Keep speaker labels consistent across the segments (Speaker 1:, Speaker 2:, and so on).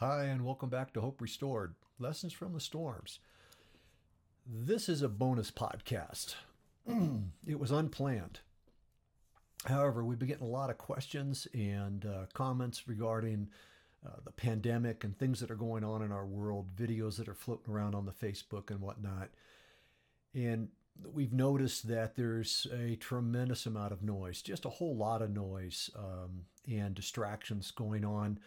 Speaker 1: Hi, and welcome back to Hope Restored Lessons from the Storms. This is a bonus podcast. it was unplanned. However, we've been getting a lot of questions and uh, comments regarding uh, the pandemic and things that are going on in our world, videos that are floating around on the Facebook and whatnot. And we've noticed that there's a tremendous amount of noise, just a whole lot of noise um, and distractions going on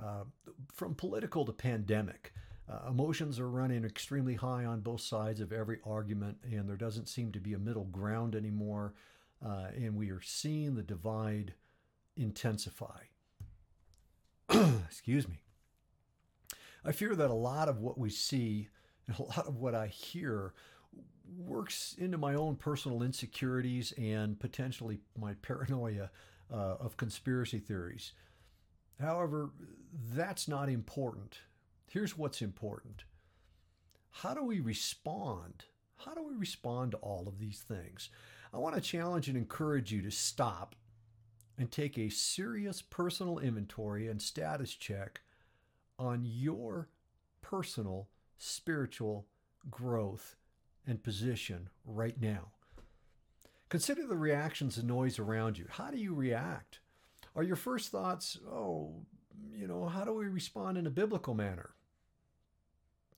Speaker 1: uh, from political to pandemic. Uh, emotions are running extremely high on both sides of every argument, and there doesn't seem to be a middle ground anymore. Uh, and we are seeing the divide intensify. Excuse me. I fear that a lot of what we see and a lot of what I hear works into my own personal insecurities and potentially my paranoia uh, of conspiracy theories. However, that's not important. Here's what's important how do we respond? How do we respond to all of these things? I want to challenge and encourage you to stop and take a serious personal inventory and status check on your personal spiritual growth and position right now. Consider the reactions and noise around you. How do you react? Are your first thoughts, oh, you know, how do we respond in a biblical manner?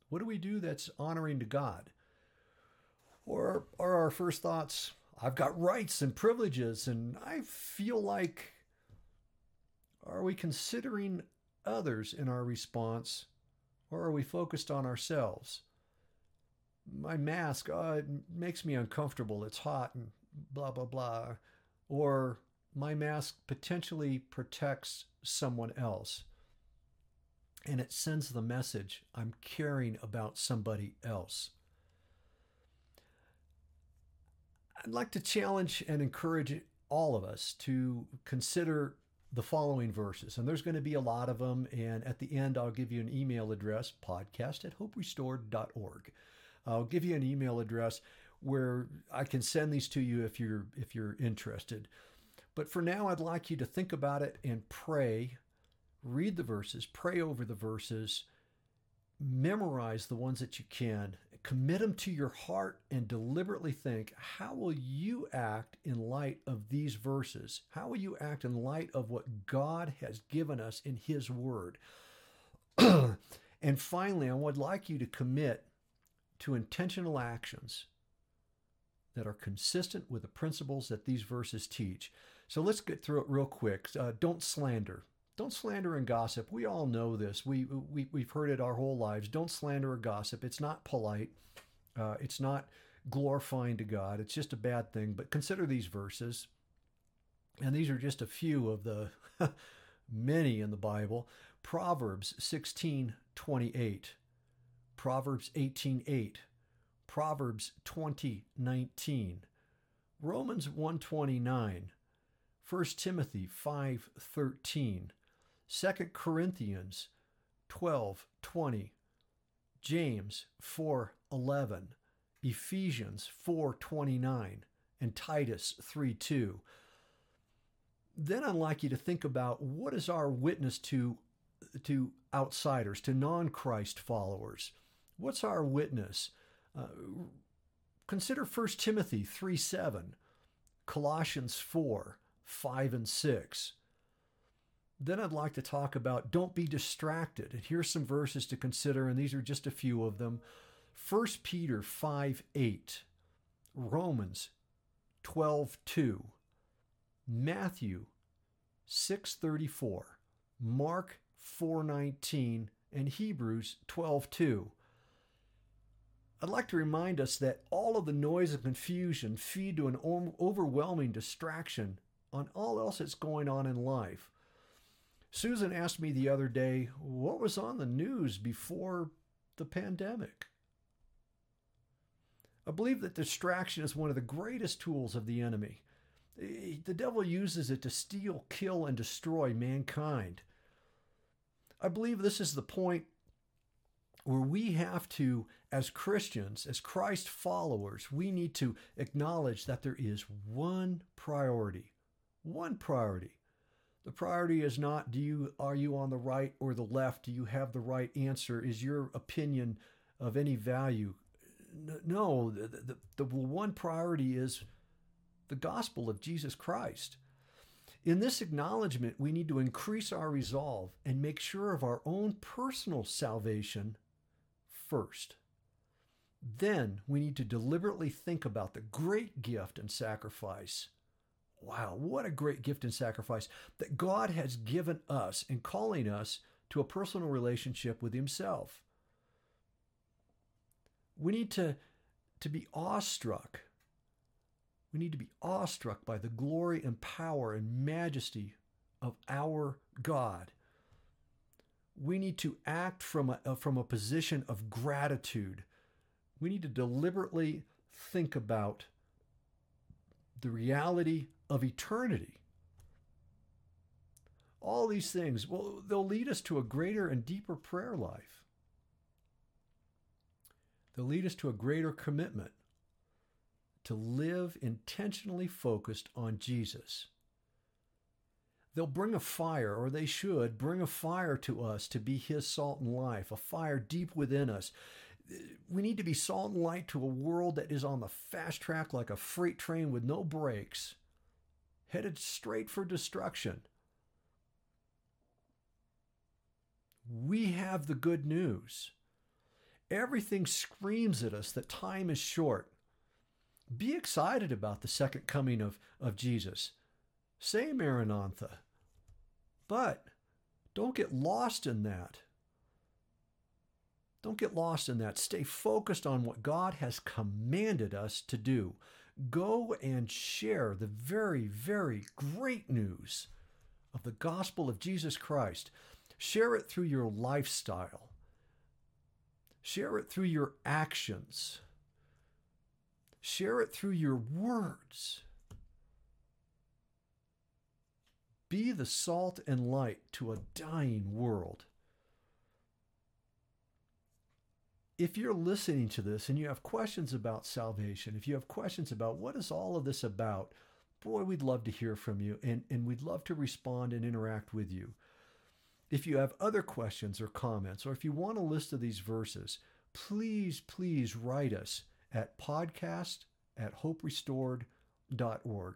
Speaker 1: What do we do that's honoring to God? Or are our first thoughts, I've got rights and privileges and I feel like, are we considering others in our response or are we focused on ourselves? My mask, oh, it makes me uncomfortable. It's hot and blah, blah, blah. Or my mask potentially protects someone else. And it sends the message I'm caring about somebody else. I'd like to challenge and encourage all of us to consider the following verses. And there's going to be a lot of them. And at the end, I'll give you an email address podcast at hoperestored.org. I'll give you an email address where I can send these to you if you're if you're interested. But for now, I'd like you to think about it and pray, read the verses, pray over the verses, memorize the ones that you can, commit them to your heart, and deliberately think how will you act in light of these verses? How will you act in light of what God has given us in His Word? and finally, I would like you to commit to intentional actions that are consistent with the principles that these verses teach. So let's get through it real quick. Uh, don't slander. Don't slander and gossip. We all know this. We, we, we've heard it our whole lives. Don't slander or gossip. It's not polite. Uh, it's not glorifying to God. It's just a bad thing. But consider these verses. And these are just a few of the many in the Bible. Proverbs 16 28. Proverbs 18 8. Proverbs 20 19. Romans 129. 1 Timothy 5:13, 2 Corinthians 12:20, James 4:11, Ephesians 4:29, and Titus 3:2. Then I'd like you to think about what is our witness to to outsiders, to non-Christ followers. What's our witness? Uh, consider 1 Timothy 3 7, Colossians 4, 5 and 6. Then I'd like to talk about don't be distracted. And here's some verses to consider, and these are just a few of them. 1 Peter 5 8, Romans 12 2, Matthew 6 34, Mark 4 19, and Hebrews 12 2. I'd like to remind us that all of the noise and confusion feed to an overwhelming distraction on all else that's going on in life. Susan asked me the other day, what was on the news before the pandemic? I believe that distraction is one of the greatest tools of the enemy. The devil uses it to steal, kill, and destroy mankind. I believe this is the point where we have to, as Christians, as Christ followers, we need to acknowledge that there is one priority one priority The priority is not do you are you on the right or the left? Do you have the right answer? Is your opinion of any value? No, the, the, the one priority is the gospel of Jesus Christ. In this acknowledgement, we need to increase our resolve and make sure of our own personal salvation first. Then we need to deliberately think about the great gift and sacrifice. Wow, what a great gift and sacrifice that God has given us in calling us to a personal relationship with Himself. We need to, to be awestruck. We need to be awestruck by the glory and power and majesty of our God. We need to act from a, from a position of gratitude we need to deliberately think about the reality of eternity. All these things, well, they'll lead us to a greater and deeper prayer life. They'll lead us to a greater commitment to live intentionally focused on Jesus. They'll bring a fire, or they should bring a fire to us to be His salt and life, a fire deep within us we need to be salt and light to a world that is on the fast track like a freight train with no brakes, headed straight for destruction. We have the good news. Everything screams at us that time is short. Be excited about the second coming of, of Jesus. Say Maranatha. But don't get lost in that. Don't get lost in that. Stay focused on what God has commanded us to do. Go and share the very, very great news of the gospel of Jesus Christ. Share it through your lifestyle, share it through your actions, share it through your words. Be the salt and light to a dying world. If you're listening to this and you have questions about salvation, if you have questions about what is all of this about, boy, we'd love to hear from you and, and we'd love to respond and interact with you. If you have other questions or comments, or if you want a list of these verses, please, please write us at podcast at hoperestored.org.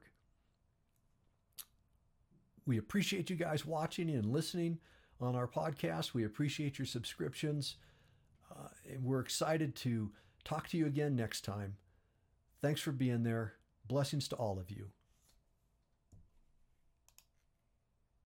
Speaker 1: We appreciate you guys watching and listening on our podcast. We appreciate your subscriptions. Uh, we're excited to talk to you again next time. Thanks for being there. Blessings to all of you.